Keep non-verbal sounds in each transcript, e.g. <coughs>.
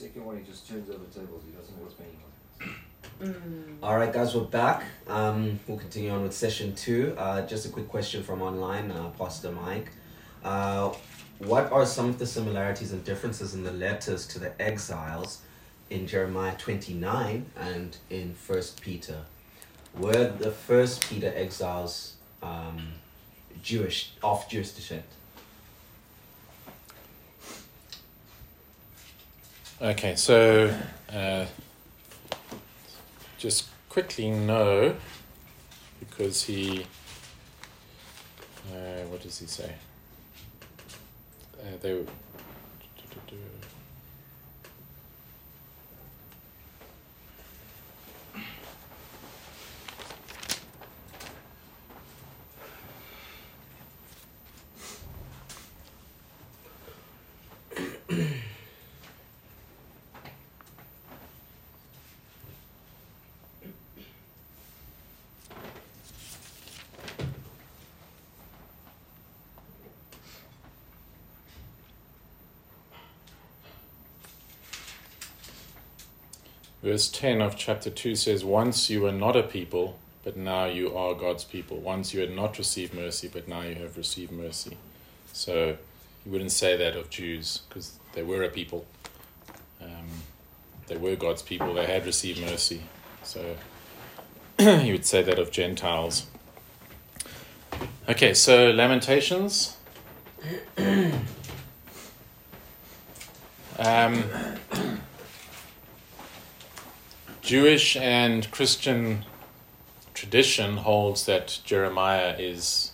second one, he just turns over tables. He doesn't know what's going on. All right, guys, we're back. Um, we'll continue on with session two. Uh, just a quick question from online, uh, Pastor Mike. Uh, what are some of the similarities and differences in the letters to the exiles in Jeremiah 29 and in First Peter? Were the First Peter exiles um, Jewish, of Jewish descent? Okay, so uh, just quickly no, because he. Uh, what does he say? Uh, they. were- Verse 10 of chapter 2 says, Once you were not a people, but now you are God's people. Once you had not received mercy, but now you have received mercy. So you wouldn't say that of Jews, because they were a people. Um, they were God's people, they had received mercy. So <clears throat> you would say that of Gentiles. Okay, so Lamentations. <clears throat> um, Jewish and Christian tradition holds that Jeremiah is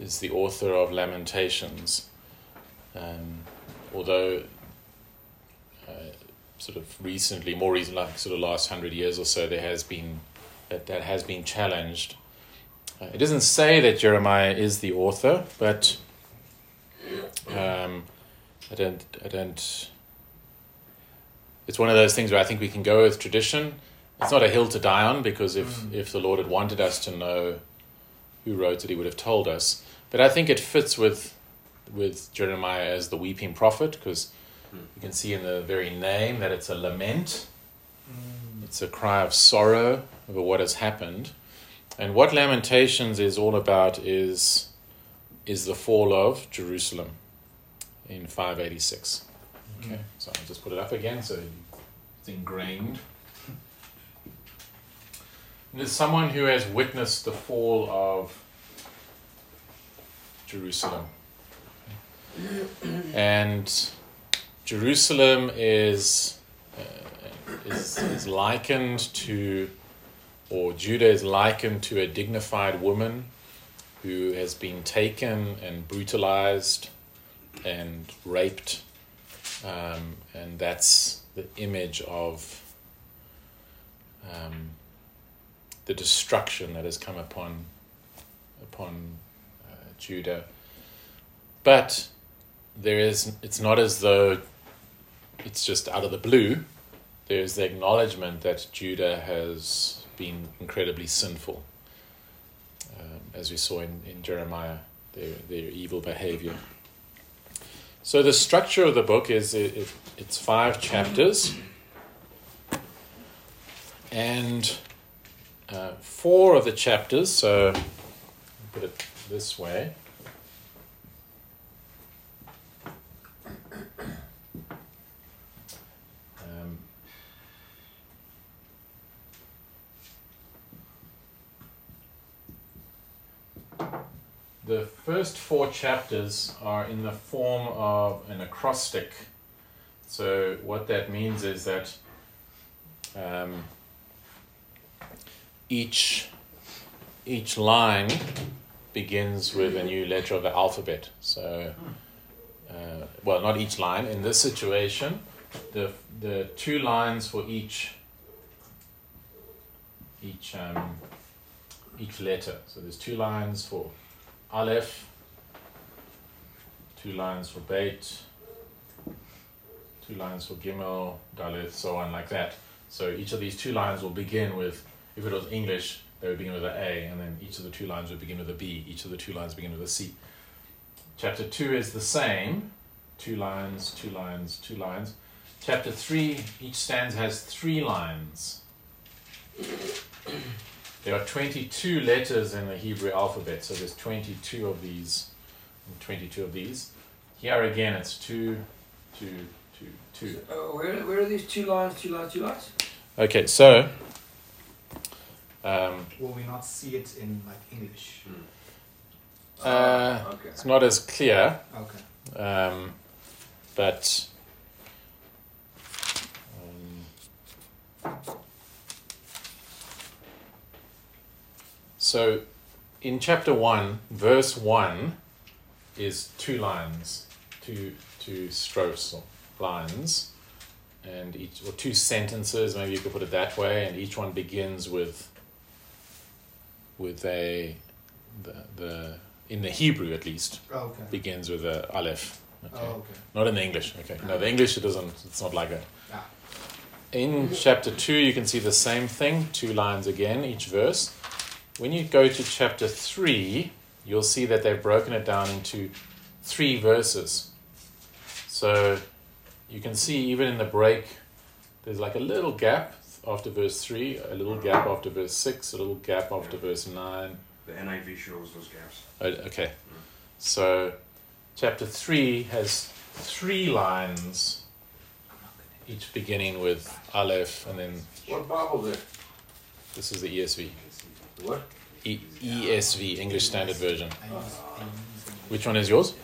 is the author of Lamentations, um, although uh, sort of recently, more recent, like sort of last hundred years or so, there has been that that has been challenged. Uh, it doesn't say that Jeremiah is the author, but um, I don't I don't it's one of those things where I think we can go with tradition. It's not a hill to die on because if, mm. if the Lord had wanted us to know who wrote it, He would have told us. But I think it fits with with Jeremiah as the weeping prophet because hmm. you can see in the very name that it's a lament. Mm. It's a cry of sorrow over what has happened. And what Lamentations is all about is is the fall of Jerusalem in 586. Okay, so I'll just put it up again so it's ingrained. And as someone who has witnessed the fall of Jerusalem, and Jerusalem is, uh, is is likened to, or Judah is likened to a dignified woman who has been taken and brutalized and raped um, and that's the image of um, the destruction that has come upon upon uh, Judah. But there is it's not as though it's just out of the blue. There's the acknowledgement that Judah has been incredibly sinful, um, as we saw in, in Jeremiah, their, their evil behavior. So the structure of the book is it, it, it's five chapters, and uh, four of the chapters. So put it this way. The first four chapters are in the form of an acrostic. So, what that means is that um, each, each line begins with a new letter of the alphabet. So, uh, well, not each line. In this situation, the, the two lines for each each um, each letter. So there's two lines for Aleph, two lines for Beit, two lines for Gimel, Dalet, so on like that. So each of these two lines will begin with, if it was English, they would begin with an A, and then each of the two lines would begin with a B, each of the two lines begin with a C. Chapter 2 is the same two lines, two lines, two lines. chapter 3, each stanza has three lines. There are 22 letters in the Hebrew alphabet, so there's 22 of these, and 22 of these. Here again, it's two, two, two, two. Uh, where, where are these two lines, two lines, two lines? Okay, so um, Will we not see it in like English? Uh, okay. it's not as clear, Okay. um, but um, so in chapter one, verse one is two lines, two two strophes or lines, and each or two sentences. Maybe you could put it that way, and each one begins with with a the the in the Hebrew at least Oh, okay. begins with a aleph. Okay. Oh, okay. Not in the English. Okay. No, the English it doesn't. It's not like that. Ah. In chapter two, you can see the same thing. Two lines again, each verse. When you go to chapter three, you'll see that they've broken it down into three verses. So you can see even in the break, there's like a little gap after verse three, a little gap after verse six, a little gap after verse nine, The NIV shows those gaps. Oh, Okay. So, chapter 3 has three lines, each beginning with Aleph, and then What Bible is it? this is the ESV. What? E- ESV, English Standard Version. I use, I use English. Which one is yours?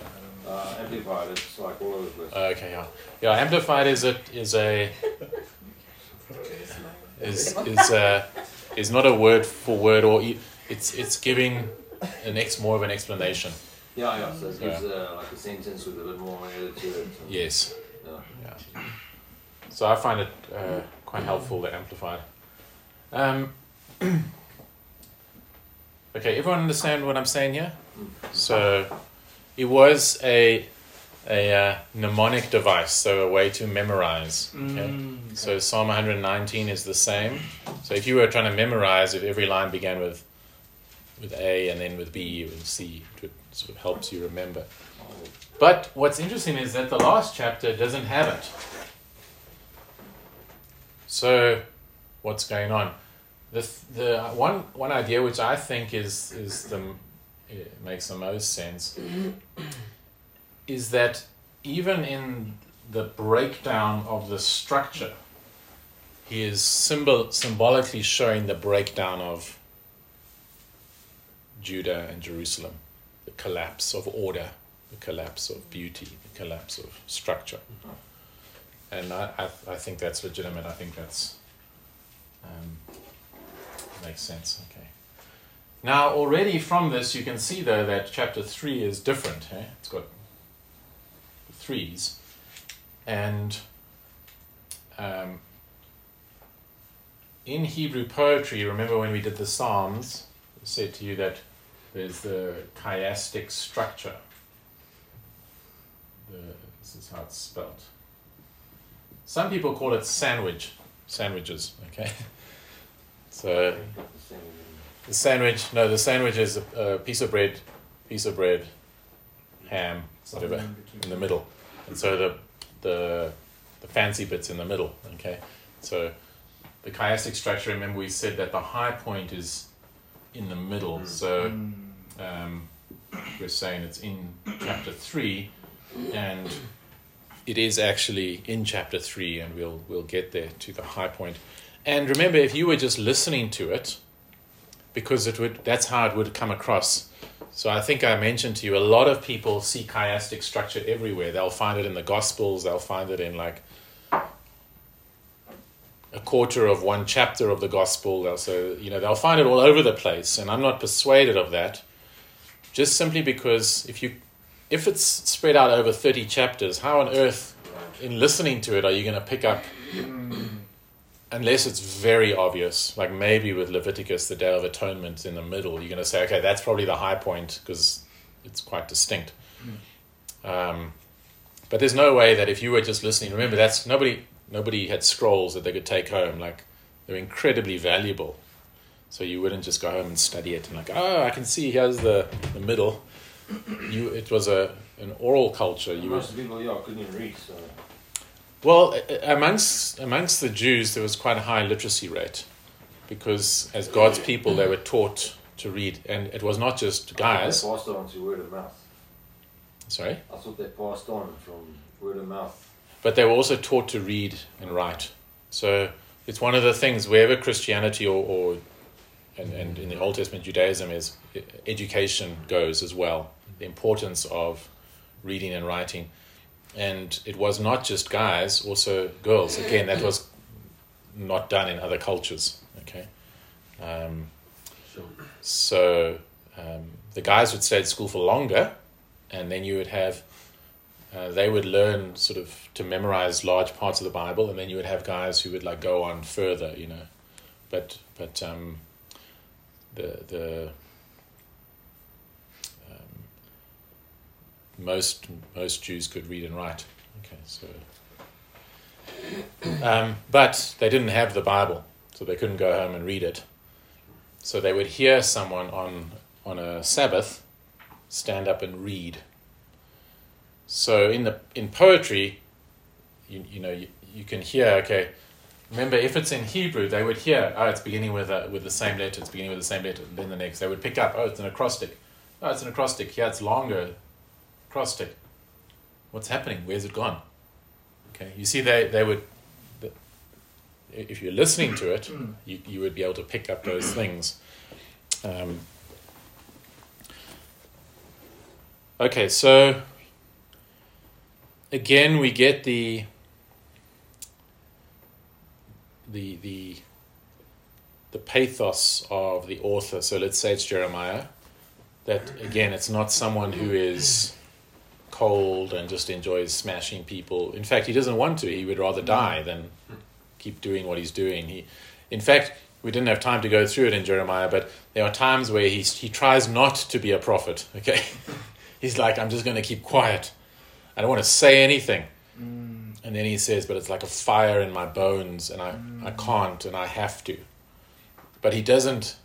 Uh, amplified. It's like all over the place. Okay, yeah. Yeah, Amplified is a, is a, is, is a, is not a word for word, or e- it's, it's giving an ex, more of an explanation. Yeah, yeah. So it gives uh, like a sentence with a bit more edit to it. Yes. Yeah. Yeah. So I find it uh, quite helpful, the amplified. Um, <clears throat> okay, everyone understand what I'm saying here? So it was a a uh, mnemonic device, so a way to memorize. Okay. Mm, So Psalm 119 is the same. So if you were trying to memorize, if every line began with with A and then with B and C, it sort of helps you remember. But what's interesting is that the last chapter doesn't have it. So, what's going on? The, the one one idea which I think is is the makes the most sense is that even in the breakdown of the structure, he is symbol symbolically showing the breakdown of Judah and Jerusalem, the collapse of order, the collapse of beauty, the collapse of structure. And I, I, I think that's legitimate. I think that's um, makes sense. Okay. Now, already from this, you can see though that chapter three is different. Eh? It's got threes, and um, in Hebrew poetry, remember when we did the Psalms, I said to you that there's the chiastic structure. The, this is how it's spelled. Some people call it sandwich, sandwiches. Okay, <laughs> so the sandwich, no, the sandwich is a, a piece of bread, piece of bread, ham, whatever, in the middle, and so the the the fancy bits in the middle. Okay, so the chiastic structure. Remember, we said that the high point is in the middle. Mm. So Mm, um, we're saying it's in chapter three, and it is actually in chapter three, and we'll we'll get there to the high point. And remember, if you were just listening to it, because it would that's how it would come across. So I think I mentioned to you a lot of people see chiastic structure everywhere. They'll find it in the Gospels. They'll find it in like a quarter of one chapter of the Gospel. They'll so you know they'll find it all over the place, and I'm not persuaded of that. Just simply because if you if it's spread out over thirty chapters, how on earth, in listening to it, are you going to pick up? Unless it's very obvious, like maybe with Leviticus, the Day of Atonement in the middle, you're going to say, okay, that's probably the high point because it's quite distinct. Um, but there's no way that if you were just listening, remember that's nobody nobody had scrolls that they could take home. Like they're incredibly valuable, so you wouldn't just go home and study it and like, oh, I can see here's the the middle. You, it was a an oral culture. You Most people, yeah, couldn't even read. So. Well, amongst amongst the Jews, there was quite a high literacy rate because, as God's people, they were taught to read, and it was not just guys. They passed on to word of mouth. Sorry, I thought they passed on from word of mouth. but they were also taught to read and write. So it's one of the things wherever Christianity or, or and, and in the Old Testament Judaism is education goes as well. The importance of reading and writing, and it was not just guys, also girls. Again, that was not done in other cultures. Okay, um, so um, the guys would stay at school for longer, and then you would have uh, they would learn sort of to memorize large parts of the Bible, and then you would have guys who would like go on further, you know. But but um, the the most most Jews could read and write. Okay, so um, but they didn't have the Bible, so they couldn't go home and read it. So they would hear someone on on a Sabbath stand up and read. So in the in poetry, you you know you, you can hear okay. Remember, if it's in Hebrew, they would hear oh it's beginning with a, with the same letter. It's beginning with the same letter. And then the next, they would pick up oh it's an acrostic. Oh it's an acrostic. Yeah, it's longer. What's happening? Where's it gone? Okay, you see they they would. If you're listening to it, you, you would be able to pick up those <clears throat> things. Um, okay, so again we get the the the the pathos of the author. So let's say it's Jeremiah. That again, it's not someone who is cold and just enjoys smashing people. In fact, he doesn't want to. He would rather mm. die than keep doing what he's doing. He, in fact, we didn't have time to go through it in Jeremiah, but there are times where he he tries not to be a prophet. Okay, <laughs> he's like, I'm just going to keep quiet. I don't want to say anything. Mm. And then he says, but it's like a fire in my bones, and I, mm. I can't, and I have to. But he doesn't.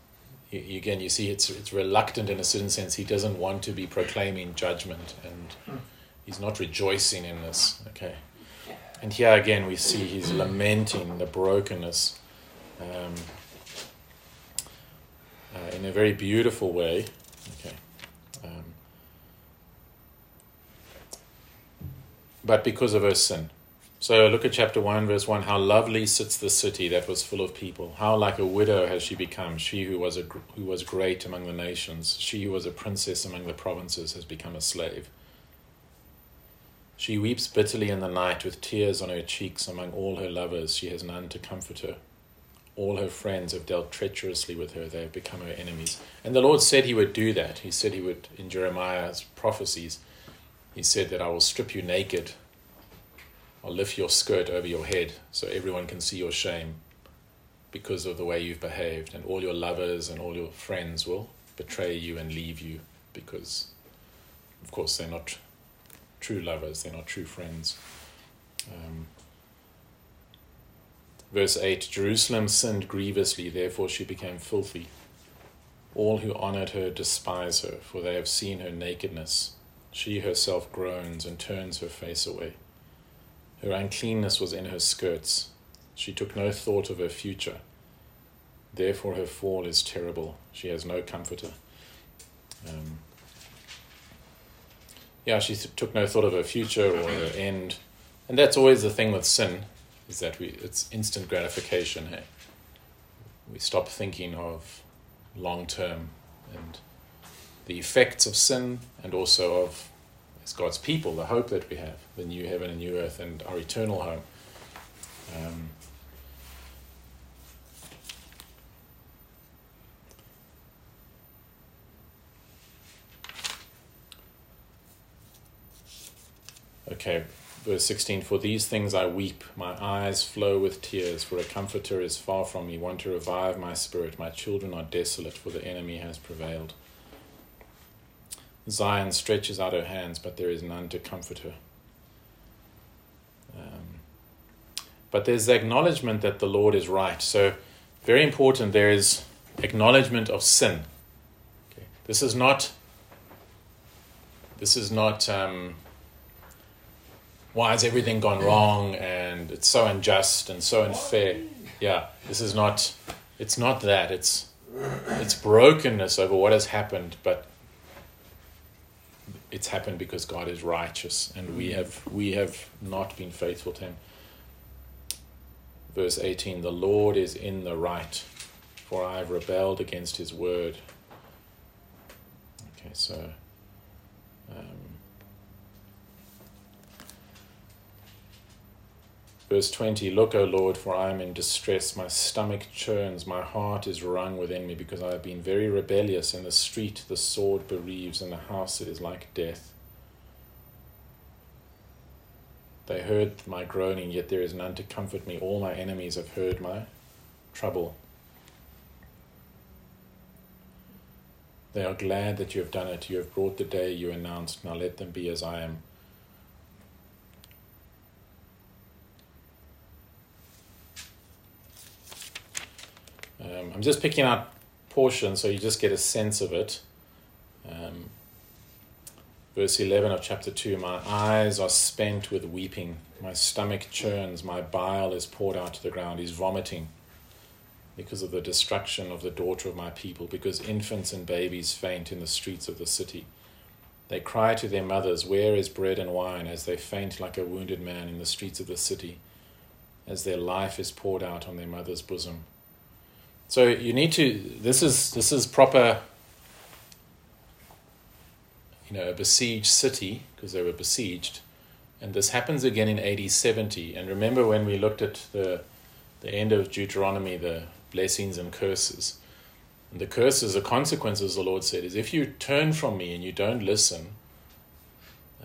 He- Again, you see, it's it's reluctant in a certain sense. He doesn't want to be proclaiming judgment, and he's not rejoicing in this. Okay, and here again we see he's lamenting the brokenness um, uh, in a very beautiful way. Okay. Um, but because of her sin. So look at chapter 1, verse 1. How lovely sits the city that was full of people. How like a widow has she become, she who was, a, who was great among the nations. She who was a princess among the provinces has become a slave. She weeps bitterly in the night with tears on her cheeks among all her lovers. She has none to comfort her. All her friends have dealt treacherously with her. They have become her enemies. And the Lord said he would do that. He said he would, in Jeremiah's prophecies, he said that I will strip you naked. I'll lift your skirt over your head so everyone can see your shame because of the way you've behaved. And all your lovers and all your friends will betray you and leave you because, of course, they're not true lovers, they're not true friends. Um, verse 8 Jerusalem sinned grievously, therefore she became filthy. All who honored her despise her, for they have seen her nakedness. She herself groans and turns her face away. Her uncleanness was in her skirts. She took no thought of her future. Therefore, her fall is terrible. She has no comforter. Um, yeah, she took no thought of her future or her end. And that's always the thing with sin, is that we it's instant gratification. Hey? We stop thinking of long term and the effects of sin and also of as God's people, the hope that we have, the new heaven and new earth, and our eternal home. Um, okay, verse 16 For these things I weep, my eyes flow with tears, for a comforter is far from me, one to revive my spirit. My children are desolate, for the enemy has prevailed. Zion stretches out her hands, but there is none to comfort her. Um, but there's the acknowledgement that the Lord is right. So, very important, there is acknowledgement of sin. Okay. This is not. This is not. Um, why has everything gone wrong and it's so unjust and so unfair. Yeah, this is not it's not that. It's it's brokenness over what has happened, but it's happened because God is righteous and we mm. have we have not been faithful to him. Verse 18 The Lord is in the right, for I have rebelled against his word. Okay, so Verse 20 Look, O Lord, for I am in distress. My stomach churns, my heart is wrung within me, because I have been very rebellious. In the street the sword bereaves, in the house it is like death. They heard my groaning, yet there is none to comfort me. All my enemies have heard my trouble. They are glad that you have done it. You have brought the day you announced. Now let them be as I am. Um, I'm just picking out portions so you just get a sense of it. Um, verse 11 of chapter 2 My eyes are spent with weeping, my stomach churns, my bile is poured out to the ground. He's vomiting because of the destruction of the daughter of my people, because infants and babies faint in the streets of the city. They cry to their mothers, Where is bread and wine? as they faint like a wounded man in the streets of the city, as their life is poured out on their mother's bosom. So you need to. This is this is proper. You know, a besieged city because they were besieged, and this happens again in AD seventy. And remember when we looked at the the end of Deuteronomy, the blessings and curses. And the curses, the consequences, the Lord said, is if you turn from me and you don't listen,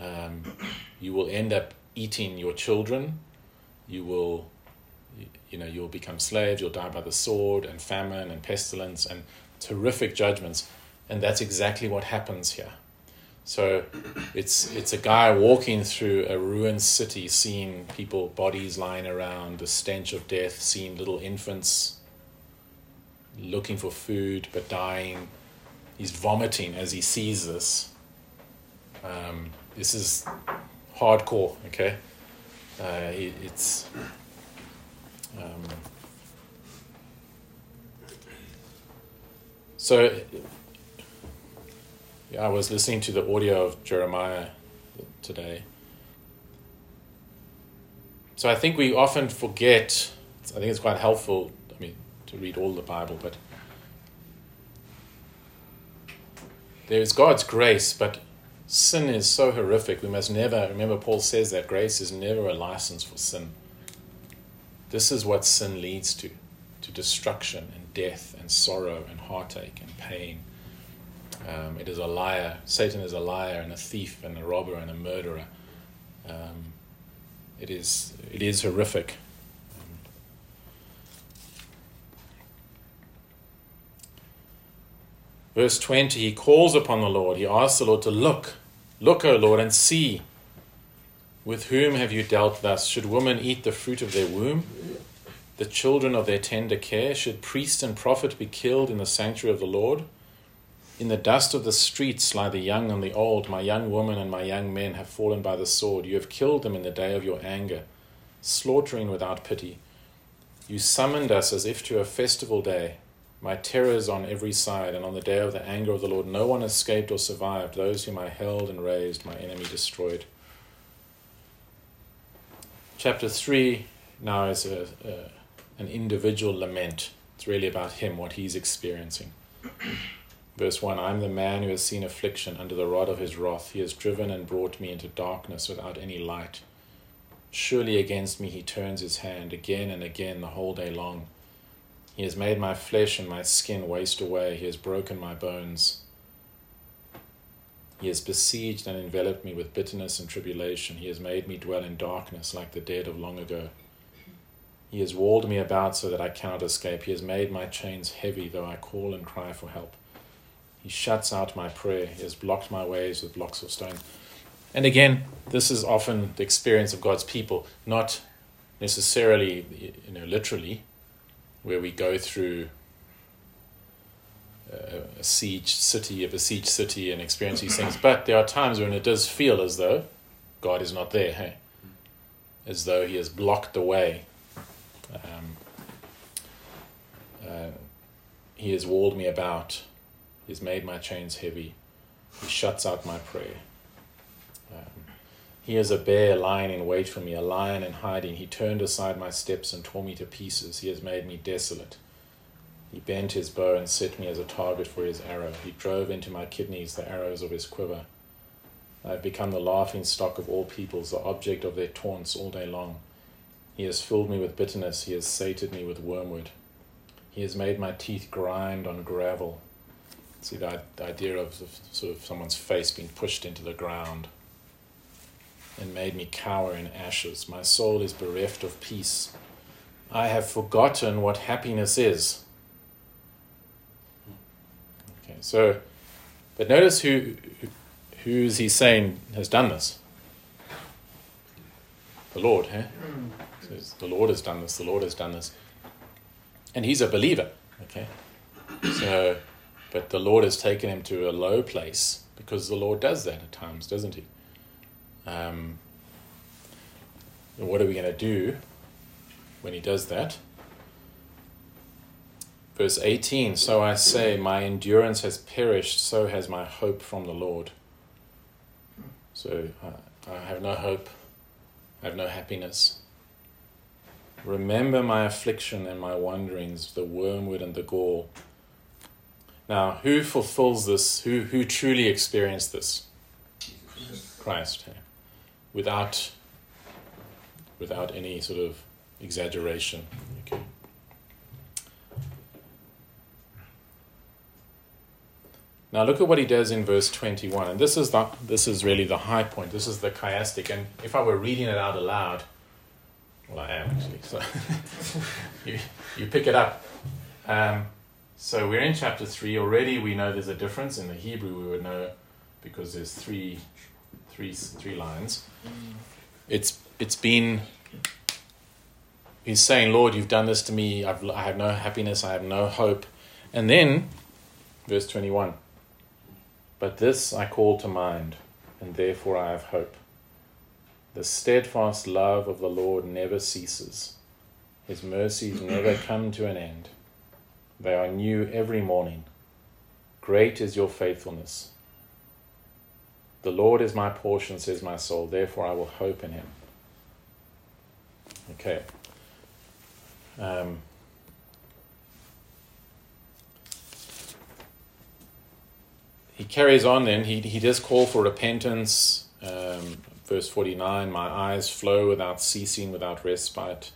um, you will end up eating your children. You will you know, you'll become slaves, you'll die by the sword and famine and pestilence and terrific judgments. And that's exactly what happens here. So it's it's a guy walking through a ruined city, seeing people bodies lying around, the stench of death, seeing little infants looking for food but dying. He's vomiting as he sees this. Um, this is hardcore, okay? Uh, it's um, so, yeah, I was listening to the audio of Jeremiah today. So I think we often forget. I think it's quite helpful. I mean, to read all the Bible, but there is God's grace, but sin is so horrific. We must never remember. Paul says that grace is never a license for sin. This is what sin leads to to destruction and death and sorrow and heartache and pain. Um, it is a liar. Satan is a liar and a thief and a robber and a murderer. Um, it is it is horrific. Verse 20, he calls upon the Lord. He asks the Lord to look. Look, O Lord, and see. With whom have you dealt thus? Should women eat the fruit of their womb? The children of their tender care? Should priest and prophet be killed in the sanctuary of the Lord? In the dust of the streets lie the young and the old. My young women and my young men have fallen by the sword. You have killed them in the day of your anger, slaughtering without pity. You summoned us as if to a festival day. My terrors on every side, and on the day of the anger of the Lord, no one escaped or survived. Those whom I held and raised, my enemy destroyed. Chapter 3 now is a, a, an individual lament. It's really about him, what he's experiencing. <clears throat> Verse 1 I am the man who has seen affliction under the rod of his wrath. He has driven and brought me into darkness without any light. Surely against me he turns his hand again and again the whole day long. He has made my flesh and my skin waste away. He has broken my bones. He has besieged and enveloped me with bitterness and tribulation. He has made me dwell in darkness like the dead of long ago. He has walled me about so that I cannot escape. He has made my chains heavy, though I call and cry for help. He shuts out my prayer. He has blocked my ways with blocks of stone. And again, this is often the experience of God's people, not necessarily, you know, literally, where we go through a siege city, a besieged city, and experience these things. But there are times when it does feel as though God is not there. Hey, as though he has blocked the way. Um, uh, he has walled me about. He has made my chains heavy. He shuts out my prayer. Um, he is a bear lying in wait for me, a lion in hiding. He turned aside my steps and tore me to pieces. He has made me desolate. He bent his bow and set me as a target for his arrow. He drove into my kidneys the arrows of his quiver. I have become the laughing stock of all peoples, the object of their taunts all day long. He has filled me with bitterness. He has sated me with wormwood. He has made my teeth grind on gravel. See the, idea of sort of someone's face being pushed into the ground and made me cower in ashes. My soul is bereft of peace. I have forgotten what happiness is. So, but notice who, who who's he saying has done this? The Lord, eh? Says, the Lord has done this, the Lord has done this. And he's a believer, okay? So, but the Lord has taken him to a low place because the Lord does that at times, doesn't he? Um, what are we going to do when he does that? Verse 18 So I say, My endurance has perished, so has my hope from the Lord. So uh, I have no hope, I have no happiness. Remember my affliction and my wanderings, the wormwood and the gall. Now, who fulfills this? Who, who truly experienced this? Christ. Without, without any sort of exaggeration. Okay. Now look at what he does in verse 21. And this is the this is really the high point. This is the chiastic. And if I were reading it out aloud, well I am actually, so <laughs> you, you pick it up. Um, so we're in chapter three. Already we know there's a difference. In the Hebrew we would know because there's three three three lines. It's it's been he's saying, Lord, you've done this to me. I've, I have no happiness. I have no hope. And then, verse 21 But this I call to mind, and therefore I have hope. The steadfast love of the Lord never ceases, His mercies never <clears throat> come to an end. They are new every morning. Great is your faithfulness. The Lord is my portion, says my soul, therefore I will hope in him. Okay. Um, he carries on then, he, he does call for repentance. Um, verse 49 My eyes flow without ceasing, without respite.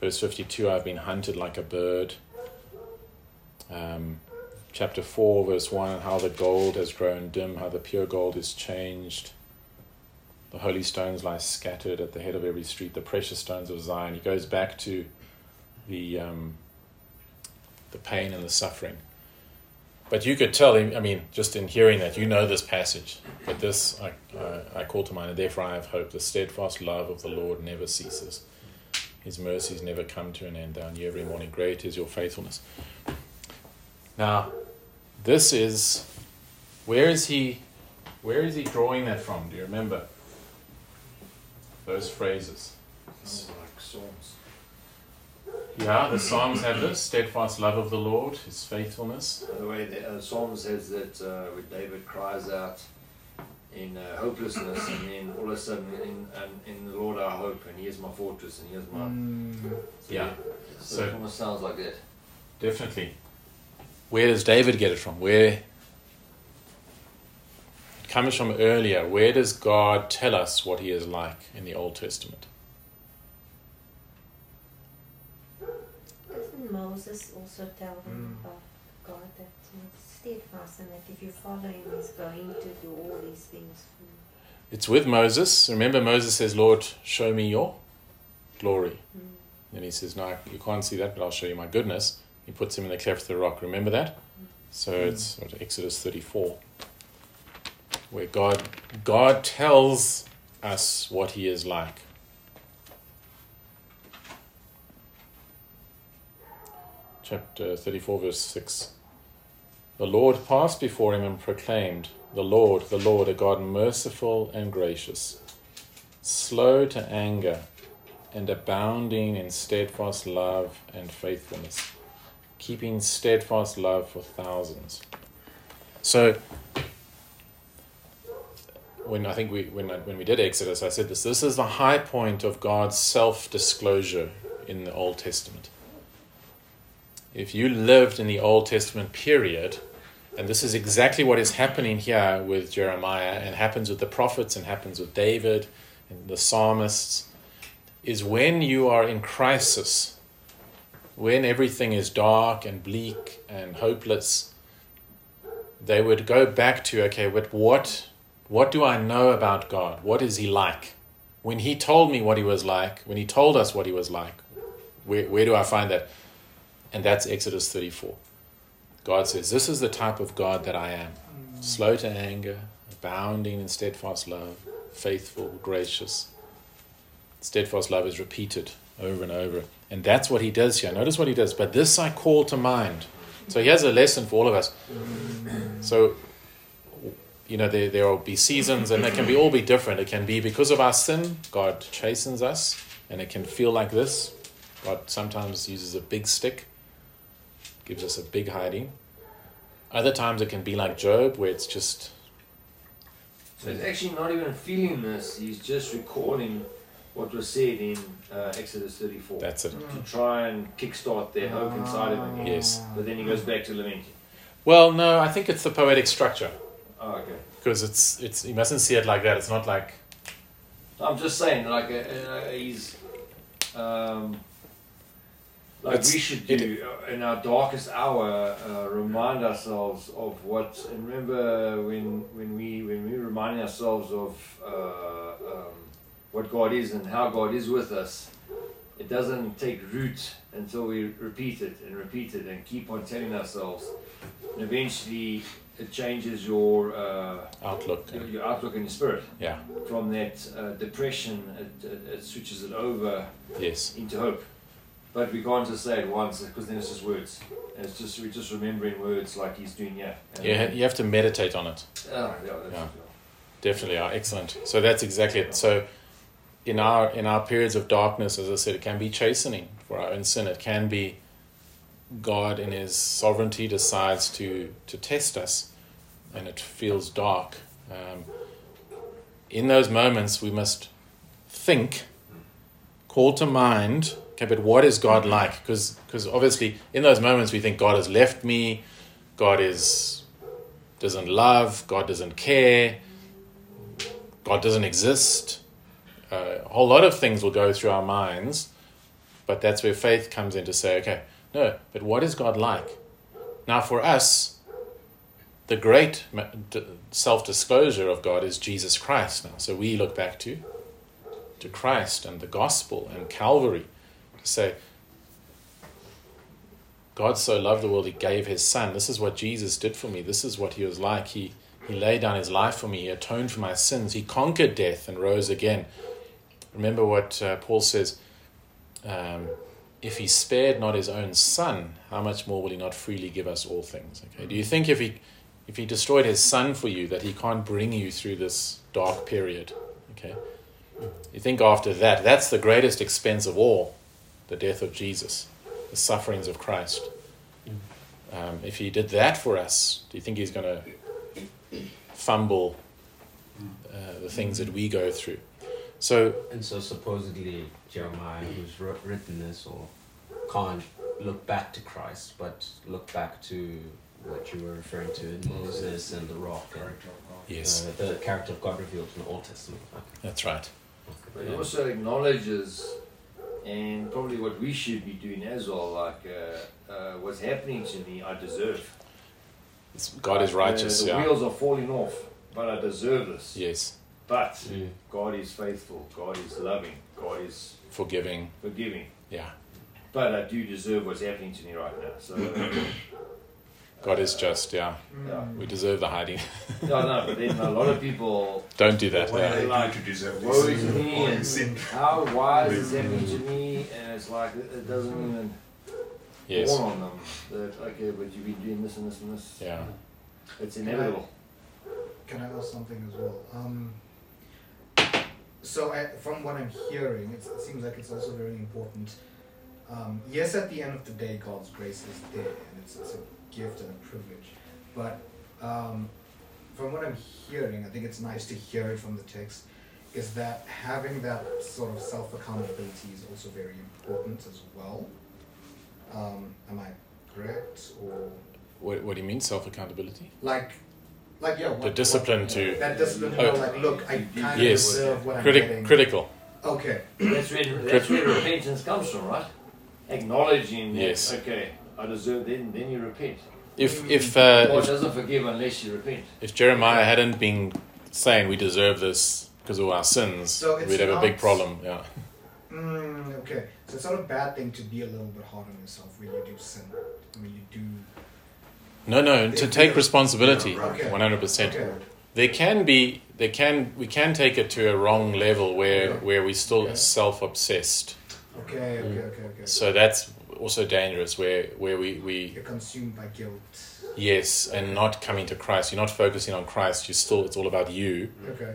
Verse 52 I've been hunted like a bird. Um, chapter 4, verse 1 How the gold has grown dim, how the pure gold is changed. The holy stones lie scattered at the head of every street, the precious stones of Zion. He goes back to the um, the pain and the suffering. But you could tell him, I mean, just in hearing that, you know this passage. But this I, I, I call to mind, and therefore I have hope. The steadfast love of the Lord never ceases. His mercies never come to an end. Down every morning, great is your faithfulness. Now, this is where is he where is he drawing that from? Do you remember? Those phrases. Sounds like. Yeah, the Psalms have this steadfast love of the Lord, his faithfulness. The way the uh, Psalm says that uh, when David cries out in uh, hopelessness, and then all of a sudden, in, um, in the Lord our hope, and He is my fortress, and He is my. Mm. So Yeah. So, So- it almost sounds like that. Definitely. Where does David get it from? Where it comes from earlier. Where does God tell us what he is like in the Old Testament? Doesn't Moses also tell him Mm. about God that he's steadfast and that if you follow him, he's going to do all these things for you? It's with Moses. Remember, Moses says, Lord, show me your glory. Mm. Then he says, No, you can't see that, but I'll show you my goodness. He puts him in the cleft of the rock. Remember that? So it's what, Exodus 34, where God, God tells us what he is like. Chapter 34, verse 6. The Lord passed before him and proclaimed, The Lord, the Lord, a God merciful and gracious, slow to anger, and abounding in steadfast love and faithfulness, keeping steadfast love for thousands. So, when I think we when when we did Exodus, I said this. This is the high point of God's self disclosure in the Old Testament. If you lived in the Old Testament period, and this is exactly what is happening here with Jeremiah, and happens with the prophets, and happens with David, and the psalmists, is when you are in crisis, when everything is dark and bleak and hopeless, they would go back to okay, but what what do I know about God? What is He like? When He told me what He was like, when He told us what He was like, where, where do I find that? And that's Exodus 34. God says, This is the type of God that I am slow to anger, abounding in steadfast love, faithful, gracious. Steadfast love is repeated over and over. And that's what he does here. Notice what he does. But this I call to mind. So he has a lesson for all of us. So you know, there, there will be seasons and they can be all be different. It can be because of our sin, God chastens us, and it can feel like this. God sometimes uses a big stick, gives us a big hiding. Other times it can be like Job, where it's just. So he's actually not even feeling this, he's just recalling what was said in uh, Exodus 34. That's it. to try and kickstart their hope inside of him. Yes. But then he goes back to lamenting. Well, no, I think it's the poetic structure Oh, okay. because it's it's you mustn't see it like that. It's not like I'm just saying, like, uh, uh, he's. Um, like It's- we should do uh, in our darkest hour, uh, remind ourselves of what. And remember when when we when we remind ourselves of uh, um, what God is and how God is with us, it doesn't take root until we repeat it and repeat it and keep on telling ourselves. And eventually, it changes your uh, outlook. your, your outlook and your spirit Yeah. from that uh, depression, it, it, it switches it over Yes. into hope. But we can't just say it once because then it's just words. And it's just we're just remembering words like he's doing here. And, You, you have to meditate on it. Oh, yeah, that's, Yeah. Definitely are excellent. So that's exactly it. So in our in our periods of darkness, as I said, it can be chastening for our own sin. It can be God in His sovereignty decides to to test us, and it feels dark. Um, in those moments, we must think, call to mind. Okay, but what is God like? Because obviously, in those moments, we think God has left me. God is doesn't love. God doesn't care. God doesn't exist. Uh, a whole lot of things will go through our minds, but that's where faith comes in to say, okay, no, but what is God like? Now, for us, the great self disclosure of God is Jesus Christ now. So we look back to, to Christ and the gospel and Calvary say, God so loved the world, he gave his son. This is what Jesus did for me. This is what he was like. He, he laid down his life for me. He atoned for my sins. He conquered death and rose again. Remember what uh, Paul says um, if he spared not his own son, how much more will he not freely give us all things? Okay. Do you think if he if he destroyed his son for you, that he can't bring you through this dark period? Okay. You think after that, that's the greatest expense of all, the death of Jesus, the sufferings of Christ. Um, if he did that for us, do you think he's going to fumble uh, the things that we go through? So And so supposedly Jeremiah, who's written this, or can't look back to Christ, but look back to what you were referring to in Moses and the rock, and yes, uh, the character of God revealed in the Old Testament. that's right. But it also acknowledges, and probably what we should be doing as well, like uh, uh, what's happening to me, I deserve. It's, God is righteous. The, the yeah. wheels are falling off, but I deserve this. Yes. But Mm. God is faithful. God is loving. God is Forgiving. forgiving. Yeah. But I do deserve what's happening to me right now. So <coughs> <coughs> God is just. Yeah. Yeah. We deserve the hiding. No, no, but then a lot of people <laughs> Don't do that. What do Yeah. they Like, to deserve woe this? is me and sin? how why is this happening to me and it's like it it doesn't even Yes. dawn on them that okay but you've been doing this and this and this Yeah. it's inevitable Can I ask something as well? Um, so I, from what I'm hearing, it's, it seems like it's also very important. Um, yes, at the end of the day, God's grace is there, and it's, it's a gift and a privilege. But um, from what I'm hearing, I think it's nice to hear it from the text, is that having that sort of self accountability is also very important as well. Um, am I correct? Or What, what do you mean self accountability? like, like yeah, The discipline what, to that discipline. to Oh. like, look, I kind Yes. of deserve what I'm getting. critical. Okay. That's where that's where repentance comes from, right? Acknowledging that Yes. okay, I deserve then then you repent. If if uh, God if, doesn't forgive unless you repent. if Jeremiah hadn't been saying we deserve this because of our sins, So we'd have a big problem. Yeah. Mm, okay, so it's not a bad thing to be a little bit hard on yourself when you do sin, when you do. No, no. To take responsibility, one hundred percent. There can be there can we can take it to a wrong level where Okay. where we still Okay. self obsessed. Okay. Okay. Okay. Okay. So that's also dangerous where where we, we You're consumed by guilt. yes and not coming to Christ. You're not focusing on Christ. you're still it's all about you. Okay.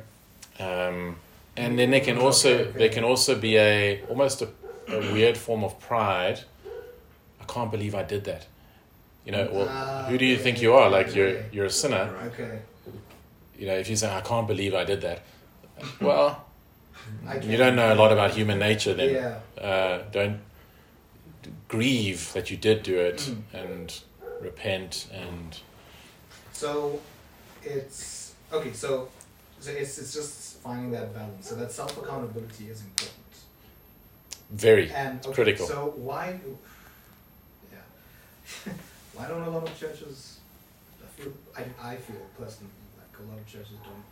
Um, and then there can also Okay, can also be a almost a, a weird form of pride. I can't believe I did that. You know, well, Ah, who do you okay, think you are? Like okay, you're you're a sinner. Okay. You know, if you say I can't believe I did that, well, I you don't know a lot about human nature. Then Yeah. uh, don't grieve that you did do it Mm. and repent and So, it's okay. So, so it's it's just finding that balance. So that self accountability is important. very And okay, critical. So why? do- Yeah. <laughs> why don't a lot of churches? I feel I, I feel personally like a lot of churches don't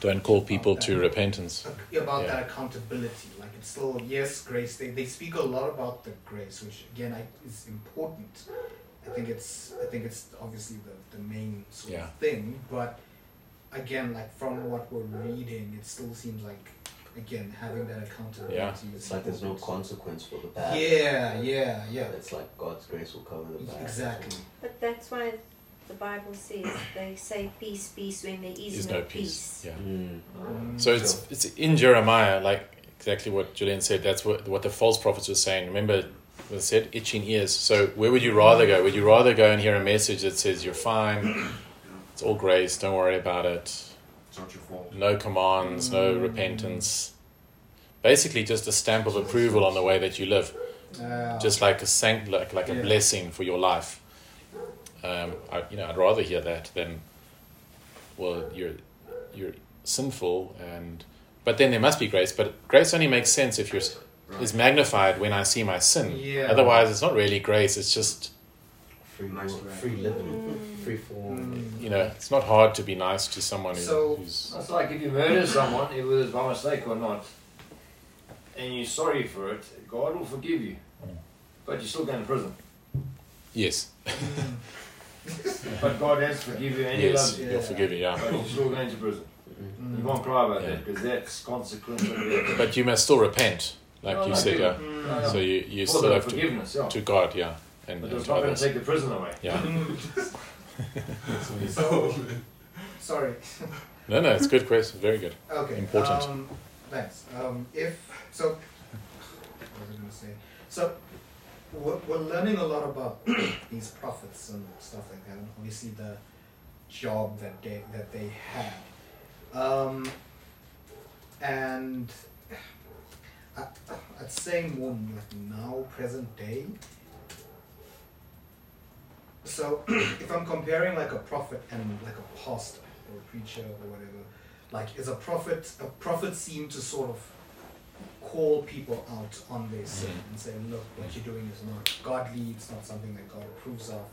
don't call people to repentance. about Yeah. that accountability. Like it's still yes, grace. They they speak a lot about the grace, which again I, is important. I think it's I think it's obviously the the main sort Yeah. of thing, but again, like from what we're reading, it still seems like again having that accountability. Yeah. is It's like there's no consequence for the bad. Yeah, yeah, yeah. It's like God's grace will cover the bad. Exactly. But that's why the Bible says they say peace, peace when there is There's no, no peace. Yeah. Mm. Mm, So it's it's in Jeremiah, like exactly what Julian said. That's what what the false prophets were saying. Remember, what it said itching ears. So where would you rather go? Would you rather go and hear a message that says you're fine, it's all grace, don't worry about it, It's not your fault. no commands, no Mm. repentance, basically just a stamp of approval on the way that you live, Uh, just like a sanct, like like a blessing for your life. Um, I, you know, I'd rather hear that than, well, you're you're sinful and. But then there must be grace. But grace only makes sense if you're Right. is magnified when I see my sin. Yeah. Otherwise, it's not really grace. It's just Free, Nice will, free living, Mm. free form. mm, you know, it's not hard to be nice to someone who, So- who's It's like if you murder someone, whether it's by mistake or not, and you're sorry for it, God will forgive you. But you're still going to prison. yes, mm, <laughs> <laughs> But God has forgiven you and He yes, loves you. Yeah. you'll forgive you. Yeah, But you're still going to prison. Mm. You can't cry about Yeah. that because that's consequence but you must still repent, like No, you no, said. Yeah, mm. No, no. so you you For still have to forgiveness, yeah. to God, yeah, and, But and it's to not going to take the prison away. Yeah, <laughs> So, sorry. no, no, it's a good question. Very good. Okay. Important. Um, thanks. Um, if so, what was I going to say? So, we're, we're learning a lot about <clears throat> these prophets and stuff like that, and obviously the job that they that they had. Um, and I, I'd say more like now, present day. So, <clears throat> if I'm comparing like a prophet and like a pastor or a preacher or whatever, like is a prophet a prophet seem to sort of call people out on their sin Mhm. and say, look, what you're doing is not godly, it's not something that God approves of.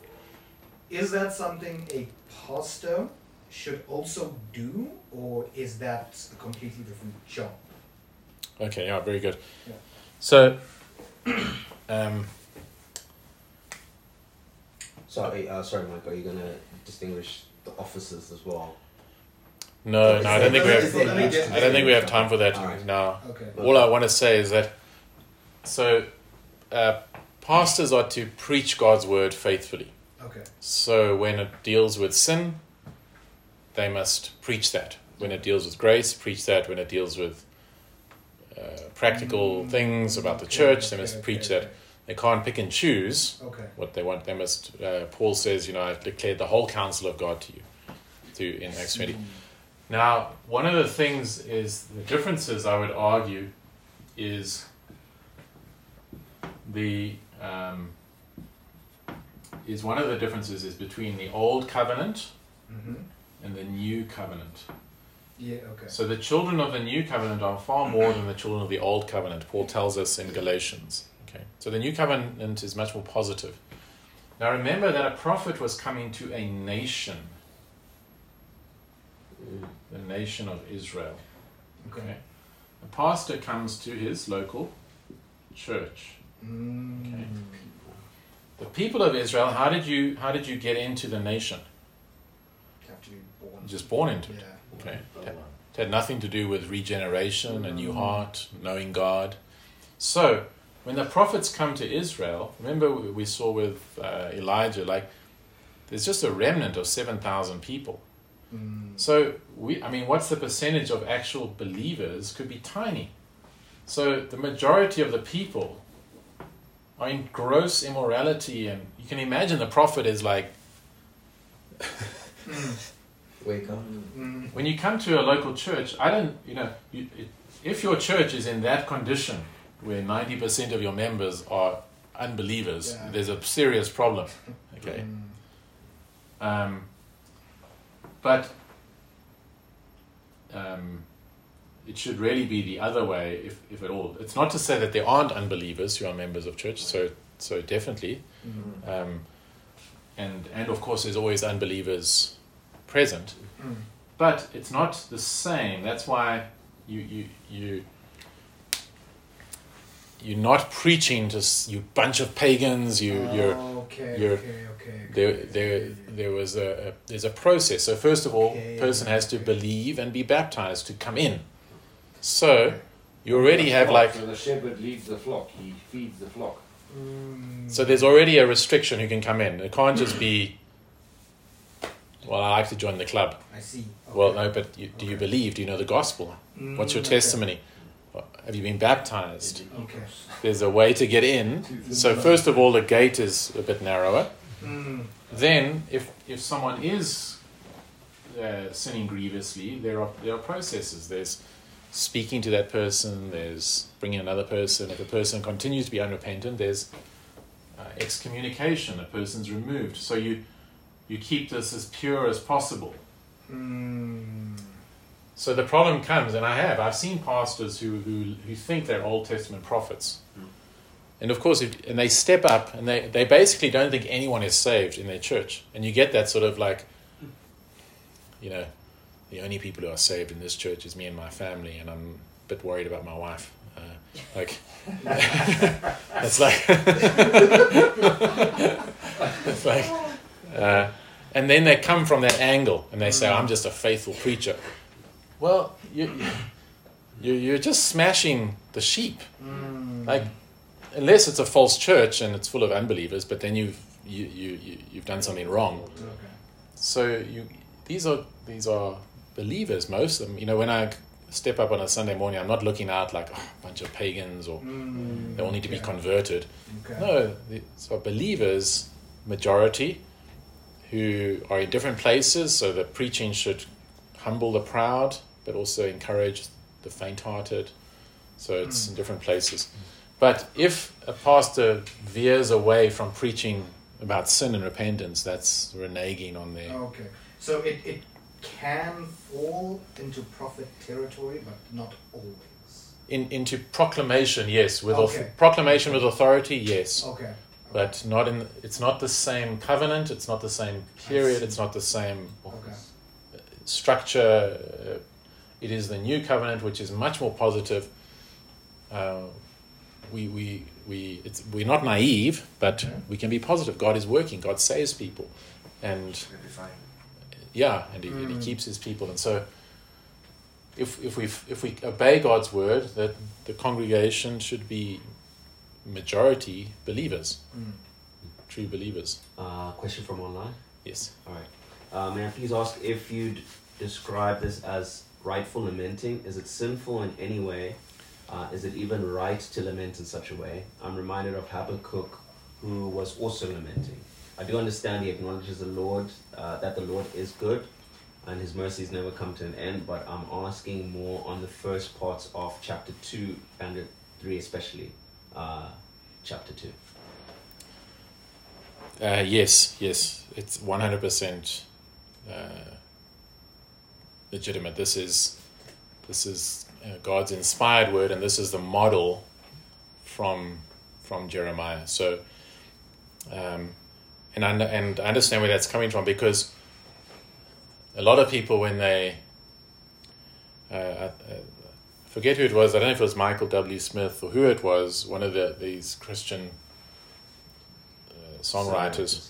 Is that something a pastor should also do, or is that a completely different job? Okay, yeah, very good. Yeah. So, <clears throat> um, Sorry, uh, sorry, Mike. Are you gonna distinguish the officers as well? No, no, I don't think we have. I don't think we have time for that now. Okay. All I want to say is that so uh, pastors are to preach God's word faithfully. Okay. So when it deals with sin, they must preach that. When it deals with grace, preach that. When it deals with uh, practical Mm, things about the okay, church. They must okay, preach that they can't pick and choose Okay. what they want. They must. Uh, Paul says, you know, I've declared the whole counsel of God to you, to in Acts twenty. Now, one of the things is the differences. I would argue is the um, is one of the differences is between the old covenant Mm-hmm. and the new covenant. Yeah. Okay. So the children of the new covenant are far more than the children of the old covenant. Paul tells us in Galatians. Okay, so the new covenant is much more positive. Now remember that a prophet was coming to a nation, the nation of Israel. Okay. Okay, a pastor comes to his local church. Mm. Okay. The people of Israel. How did you how did you get into the nation? You have to be born. Just born into it. Yeah. Okay. It had nothing to do with regeneration, a new heart, knowing God. So, when the prophets come to Israel, remember we we saw with uh, Elijah, like, there's just a remnant of 7,000 people. Mm. So, we, I mean, what's the percentage of actual believers could be tiny. So, the majority of the people are in gross immorality, and you can imagine the prophet is like, Mm. Wake up. Mm. when you come to a local church, I don't, you know, you, it, if your church is in that condition where 90% of your members are unbelievers, Yeah. there's a serious problem. Okay. Mm. Um, but um, it should really be the other way, if, if at all. It's not to say that there aren't unbelievers who are members of church, so, so definitely. Mm. Um, and, and of course, there's always unbelievers present. Mm. But it's not the same. That's why you you you you're not preaching to you bunch of pagans. You you're okay, you're- okay, okay. There there there was a, a there's a process. So first of all, Okay, person has to believe and be baptized to come in. So you already have like So the shepherd leads the flock. He feeds the flock. Mm. so there's already a restriction who can come in. It can't just be. Well, I like to join the club. I see. Well, no, but you, do you believe? Do you know the gospel? What's your Mm, okay. testimony? Have you been baptized? Okay. There's a way to get in. So first of all, the gate is a bit narrower. Mm. Then, if if someone is uh, sinning grievously, there are there are processes. There's speaking to that person. There's bringing another person. If a person continues to be unrepentant, there's uh, excommunication. A person's removed. So you you keep this as pure as possible. Mm. So the problem comes, and I have, I've seen pastors who, who, who think they're Old Testament prophets. And of course, if, and they step up and they, they basically don't think anyone is saved in their church. And you get that sort of like, you know, the only people who are saved in this church is me and my family, and I'm a bit worried about my wife. Uh, like, <laughs> it's like, <laughs> it's like, uh, and then they come from that angle and they say, I'm just a faithful preacher. Well, you, you, you're just smashing the sheep. Mm. Like, unless it's a false church and it's full of unbelievers, but then you've, you, you, you, you've done something wrong. Okay. So you, these are these are believers, most of them. You know, when I step up on a Sunday morning, I'm not looking out like oh, a bunch of pagans or Mm. they all need to be converted. Okay. No, these are believers, majority, who are in different places. So the preaching should humble the proud, but also encourage the faint-hearted. So it's Mm. in different places. But if a pastor veers away from preaching about sin and repentance, that's reneging on their Okay. So it, it can fall into prophet territory, but not always. in, into proclamation. Yes, with Okay. proclamation with authority. Yes. Okay. but not in it's not the same covenant it's not the same period it's not the same Okay. structure it is the new covenant which is much more positive uh, we we we it's we're not naive but Okay. we can be positive god is working god saves people and yeah and he, and he Mm. keeps his people and so if if we if we obey god's word that the congregation should be majority believers Mm. true believers Uh, question from online. yes All right. Uh, may I please ask if you'd describe this as rightful lamenting? Is it sinful in any way Uh, is it even right to lament in such a way? I'm reminded of Habakkuk, who was also lamenting. I do understand he acknowledges the Lord, uh, that the Lord is good, and his mercies never come to an end, but I'm asking more on the first parts of chapter 2 and 3, especially uh, chapter 2. Uh, yes, yes, it's one hundred percent uh, legitimate. This is this is God's inspired word, and this is the model from from Jeremiah. So, um, and I, and I understand where that's coming from because a lot of people when they uh, I, I forget who it was. I don't know if it was Michael W. Smith or who it was. One of the these Christian uh, songwriters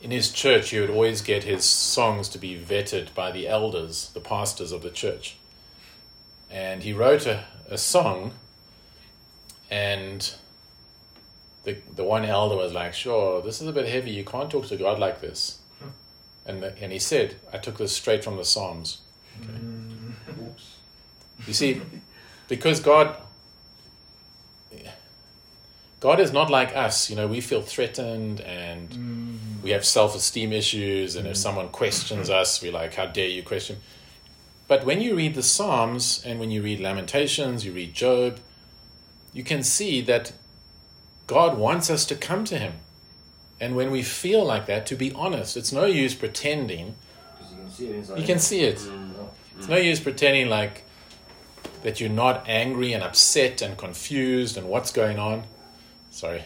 in his church, he would always get his songs to be vetted by the elders, the pastors of the church. And he wrote a, a song, and the, the one elder was like, Sure, this is a bit heavy. You can't talk to God like this. And, the, and he said, I took this straight from the Psalms. Mm. Oops. You see, because God God is not like us. You know, we feel threatened and mm. we have self esteem issues. And if mm. someone questions us, we're like, how dare you question? But when you read the Psalms and when you read Lamentations, you read Job, you can see that God wants us to come to Him. And when we feel like that, to be honest, it's no use pretending. You can see it. You can see it. It's no use pretending like that you're not angry and upset and confused and what's going on. Sorry.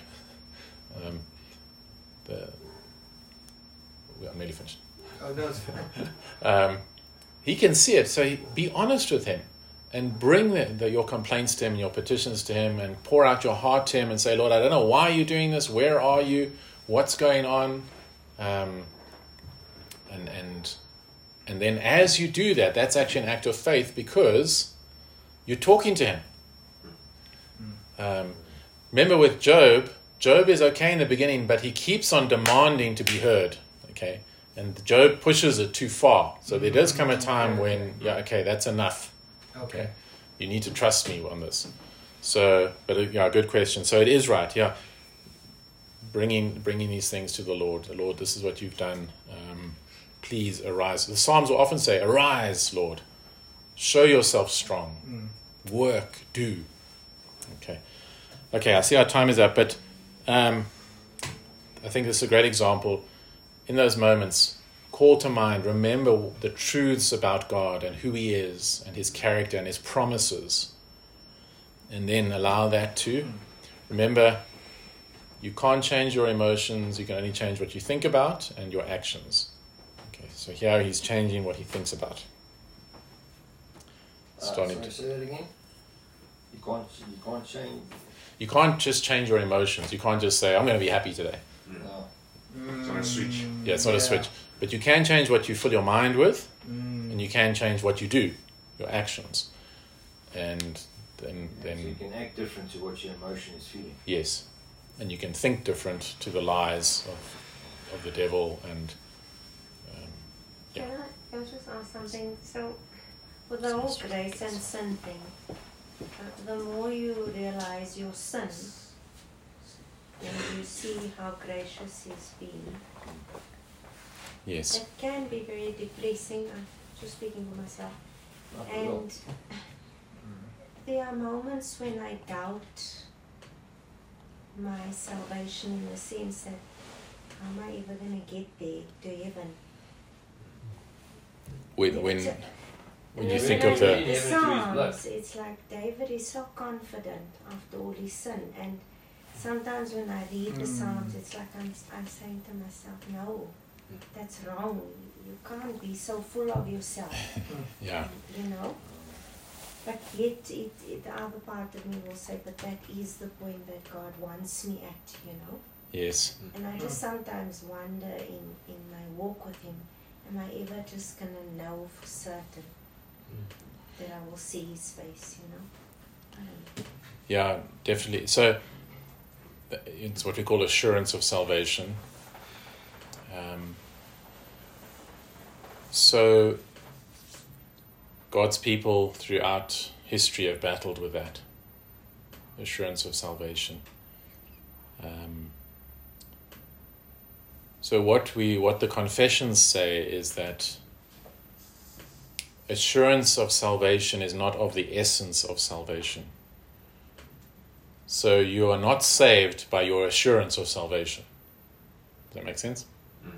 Um, the, I'm nearly finished. Oh, no, it's fine. Um, he can see it, so be honest with him and bring the, the, your complaints to him, your petitions to him, and pour out your heart to him and say, Lord, I don't know why you're doing this. Where are you? What's going on? Um, and and and then as you do that, that's actually an act of faith because you're talking to him. Um, remember with Job, Job is okay in the beginning, but he keeps on demanding to be heard. Okay, and Job pushes it too far. So there does come a time when, yeah, okay, that's enough. Okay. You need to trust me on this. So, but uh, yeah, good question. So it is right. Yeah, bringing bringing these things to the Lord. The Lord, this is what you've done. Um, please arise. The Psalms will often say, "Arise, Lord, show yourself strong, Mm. work, do." Okay, okay. I see our time is up, but um, I think this is a great example. In those moments, call to mind, remember the truths about God and who He is, and His character and His promises, and then allow that to remember. You can't change your emotions. You can only change what you think about and your actions. Okay, so here he's changing what he thinks about. Uh, Starting sorry, to, say that again. You can't. You can't change. you can't just change your emotions. You can't just say, "I'm going to be happy today." No. It's not a switch. Yeah, it's not a switch. But you can change what you fill your mind with, Mm. and you can change what you do, your actions, and then so you can act different to what your emotion is feeling. yes, and you can think different to the lies of of the devil and. Um, Yeah. Can I, can I just ask something? So, with the whole grace and sin thing, uh, the more you realize your sin, and you see how gracious He's been, yes. that can be very depressing. I'm just speaking for myself. Not. And <laughs> there are moments when I doubt my salvation in the sense that how am I ever going to get there to heaven? When when a- when you then think of the the Heaven through his blood. Psalms, it's like David is so confident after all his sin. And sometimes when I read the Mm. Psalms, it's like I'm, I'm saying to myself, no, that's wrong. You can't be so full of yourself, <laughs> yeah you know. But yet, it, it, the other part of me will say, but that is the point that God wants me at, you know. yes And I just sometimes wonder in, in my walk with Him, am I ever just going to know for certain that I will see His face, you know? I don't know. Yeah, definitely. So it's what we call assurance of salvation. Um, so God's people throughout history have battled with that assurance of salvation. Um, so what we what the confessions say is that assurance of salvation is not of the essence of salvation. So you are not saved by your assurance of salvation. Does that make sense? Mm.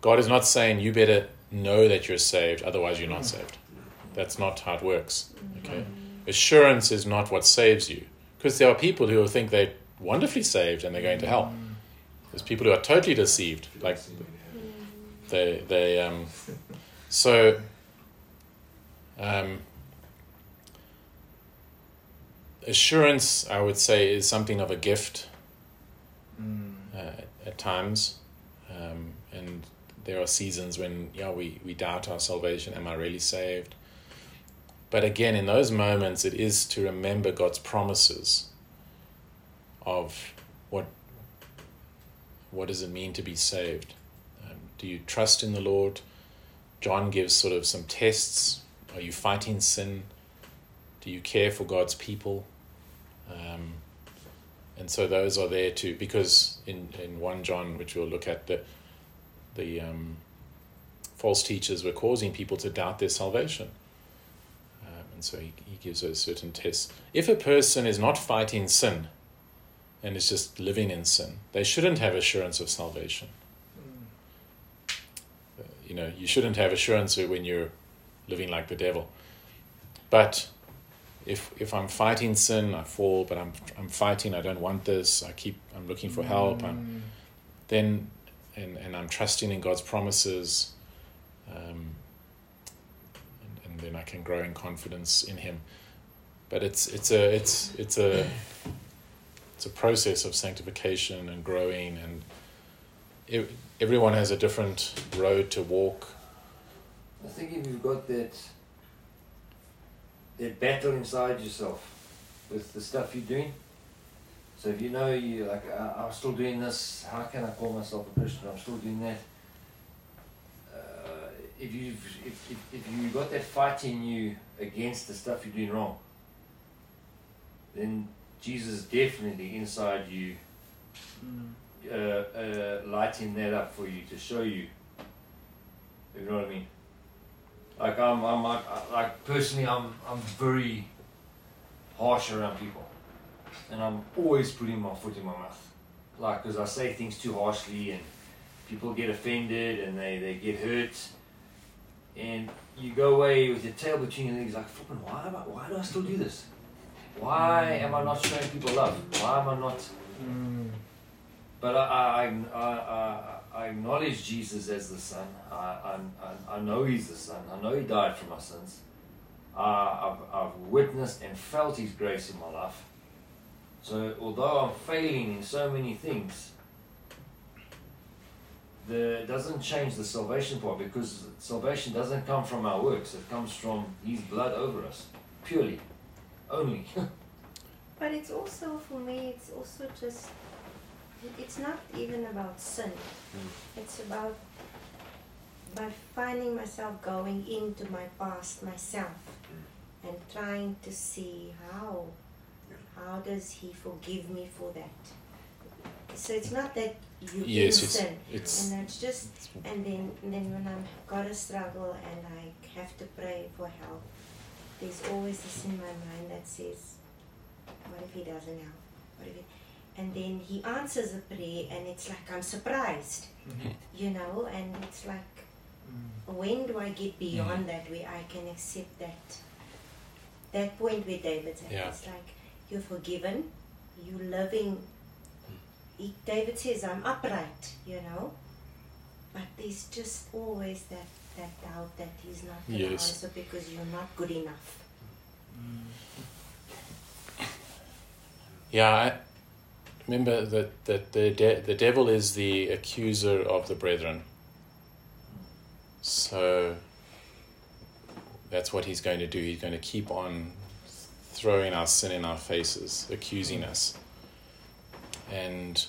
God is not saying you better know that you're saved, otherwise you're not saved. That's not how it works. Okay? Assurance is not what saves you. Because there are people who think they're wonderfully saved and they're going to hell. There's people who are totally deceived. Like they they um so um assurance I would say is something of a gift Mm. uh, at times. Um, and there are seasons when, yeah, we, we doubt our salvation. Am I really saved? But again, in those moments, it is to remember God's promises of what what does it mean to be saved? Um, do you trust in the Lord? John gives sort of some tests. Are you fighting sin? Do you care for God's people? Um, and so those are there too because in, in 1 john which we'll look at the the um, false teachers were causing people to doubt their salvation. Um, and so he, he gives those certain tests. If a person is not fighting sin and is just living in sin they shouldn't have assurance of salvation. Uh, you know you shouldn't have assurance when you're living like the devil. But if if I'm fighting sin, I fall, but I'm I'm fighting. I don't want this. I keep. I'm looking for help. I'm Mm. then, and and I'm trusting in God's promises. Um, and, and then I can grow in confidence in Him. But it's it's a it's it's a it's a process of sanctification and growing, and ev- everyone has a different road to walk. I think if you've got that that battle inside yourself with the stuff you're doing. So if you know you like uh, I'm still doing this, how can I call myself a Christian? I'm still doing that. Uh, if you if, if if you got that fight in you against the stuff you're doing wrong, then Jesus is definitely inside you, Mm. uh, uh, lighting that up for you to show you. You know what I mean? Like I'm, I'm like, like personally, I'm, I'm very harsh around people, and I'm always putting my foot in my mouth, like because I say things too harshly, and people get offended and they, they get hurt, and you go away with your tail between your legs, like flipping, why am I, why do I still do this? Why am I not showing people love? Why am I not? Mm. But I, I, I, I, I acknowledge Jesus as the Son. I, I, I- know He's the Son. I know He died for my sins. Uh, I've, I've witnessed and felt His grace in my life. So although I'm failing in so many things, the it doesn't change the salvation part because salvation doesn't come from our works. It comes from His blood over us, purely, only. <laughs> But it's also for me. It's also just. It's not even about sin. Mm. It's about by finding myself going into my past myself mm. and trying to see how how does he forgive me for that. So it's not that you Yes, it's sin. it's And it's just, and then, then when I've got a struggle and I have to pray for help, there's always this in my mind that says, what if he doesn't help? What if he, and then he answers a prayer and it's like I'm surprised, Mhm. you know, and it's like, Mm. when do I get beyond that where I can accept that, that point where David's at? Yeah. It's like, you're forgiven, you're loving he, David says, I'm upright, you know. But there's just always that, that doubt that he's not going to Yes. answer because you're not good enough. Mm. Yeah, I remember that, that the, de- the devil is the accuser of the brethren. So that's what he's going to do. He's going to keep on throwing our sin in our faces, accusing us. And,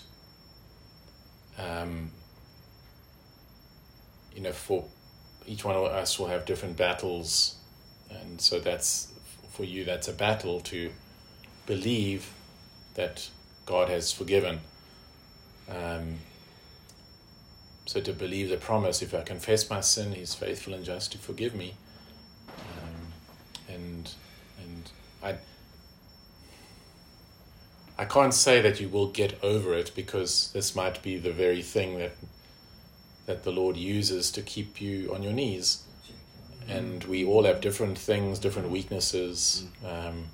um, you know, for each one of us will have different battles. And so that's for you that's a battle to believe that God has forgiven. Um, so to believe the promise, if I confess my sin, He's faithful and just to forgive me. Um, and and I I can't say that you will get over it because this might be the very thing that that the Lord uses to keep you on your knees. And we all have different things, different weaknesses, um,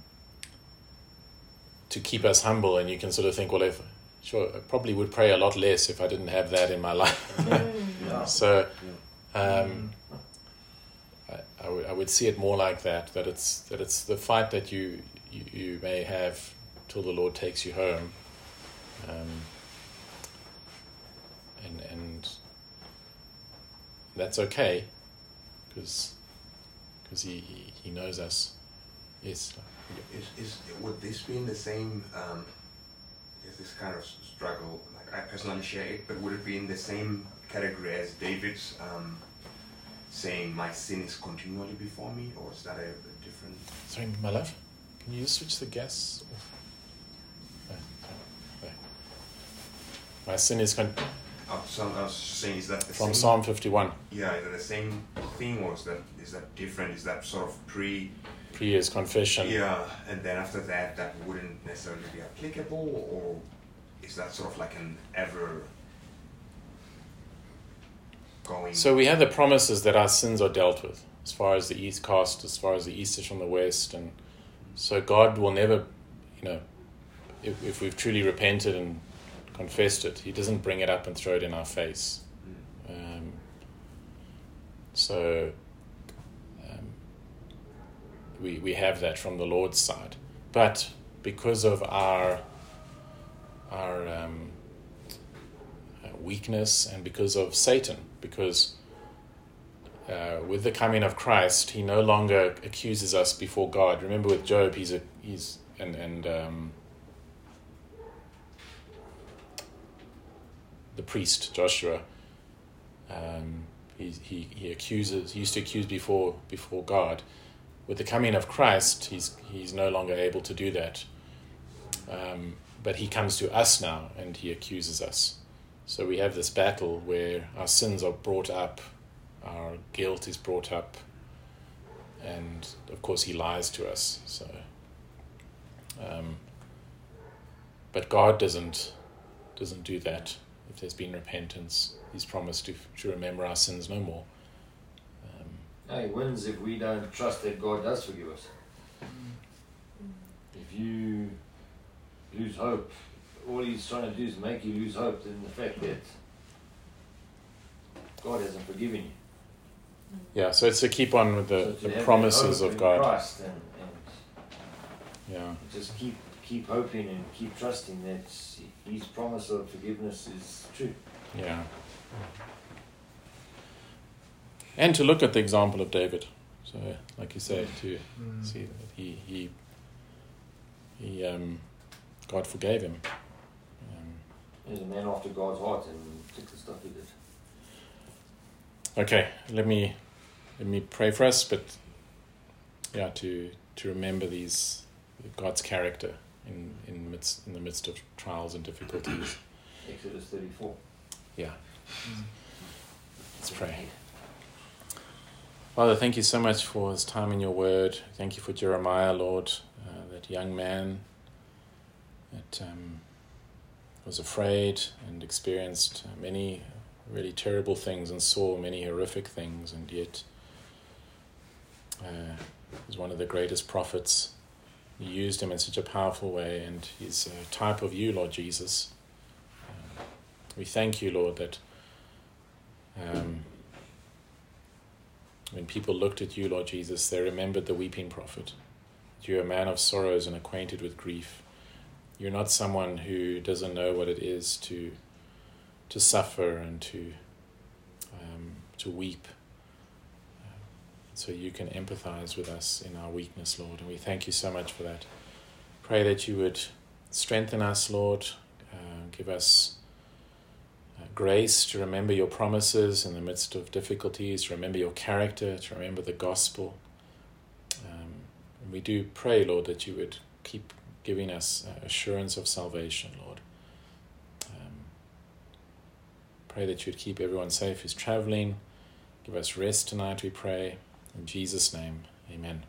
to keep us humble. And you can sort of think, well, if sure, I probably would pray a lot less if I didn't have that in my <laughs> life. Yeah. so, um, I, I, w- I would see it more like that. That it's that it's the fight that you you, you may have till the Lord takes you home. Um, and and that's okay, because he he knows us. Yes. Is, is would this be in the same? Um, is this kind of struggle? Like I personally share it, but would it be in the same category as David's um, saying, "My sin is continually before me," or is that a, a different? Sorry, my love. Can you switch the gas off? No, no, no. My sin is con- Oh, so I was saying, is that the from same? Psalm fifty-one. Yeah, is that the same thing, or is that is that different? Is that sort of pre? Pre is confession. Yeah, and then after that, that wouldn't necessarily be applicable, or is that sort of like an ever going? So we have the promises that our sins are dealt with, as far as the east cast, as far as the east is from the west, and so God will never, you know, if, if we've truly repented and confessed it, He doesn't bring it up and throw it in our face. Um, so we we have that from the Lord's side, but because of our our um, uh, weakness and because of Satan, because uh, with the coming of Christ, he no longer accuses us before God. Remember, with Job, he's a he's and and um, the priest Joshua. Um, he, he he accuses. He used to accuse before before God. With the coming of Christ, he's he's no longer able to do that. Um, but he comes to us now and he accuses us. So we have this battle where our sins are brought up, our guilt is brought up, and of course he lies to us. So, um, but God doesn't doesn't do that. If there's been repentance, He's promised to to remember our sins no more. Hey, wins if we don't trust that God does forgive us. Mm. If you lose hope, all he's trying to do is make you lose hope in the fact that God hasn't forgiven you. Mm. yeah, so it's to keep on with the, to the promises of God. Christ and, and Yeah, just keep keep hoping and keep trusting that His promise of forgiveness is true. yeah. Mm. And to look at the example of David. So, like you say, to Mm. see that he he he um, God forgave him. Um, He's a man after God's heart and took the stuff he did. okay, let me let me pray for us, but yeah, to to remember these God's character in in midst in the midst of trials and difficulties. Exodus 34. Yeah, Mm. let's pray. Father, thank you so much for this time in your word. Thank you for Jeremiah, Lord, uh, that young man that um, was afraid and experienced many really terrible things and saw many horrific things, and yet uh, was one of the greatest prophets. You used him in such a powerful way, and he's a type of you, Lord Jesus. Uh, we thank you, Lord, that. Um, when people looked at you, Lord Jesus, they remembered the weeping prophet. You're a man of sorrows and acquainted with grief. You're not someone who doesn't know what it is to to suffer and to um, to weep. Um, so you can empathize with us in our weakness, Lord, and we thank you so much for that. Pray that you would strengthen us, Lord, uh, give us uh, grace to remember your promises in the midst of difficulties, to remember your character, to remember the gospel. Um, we do pray, Lord, that you would keep giving us uh, assurance of salvation, Lord. Um, pray that you would keep everyone safe who's traveling. Give us rest tonight, we pray. In Jesus' name, amen.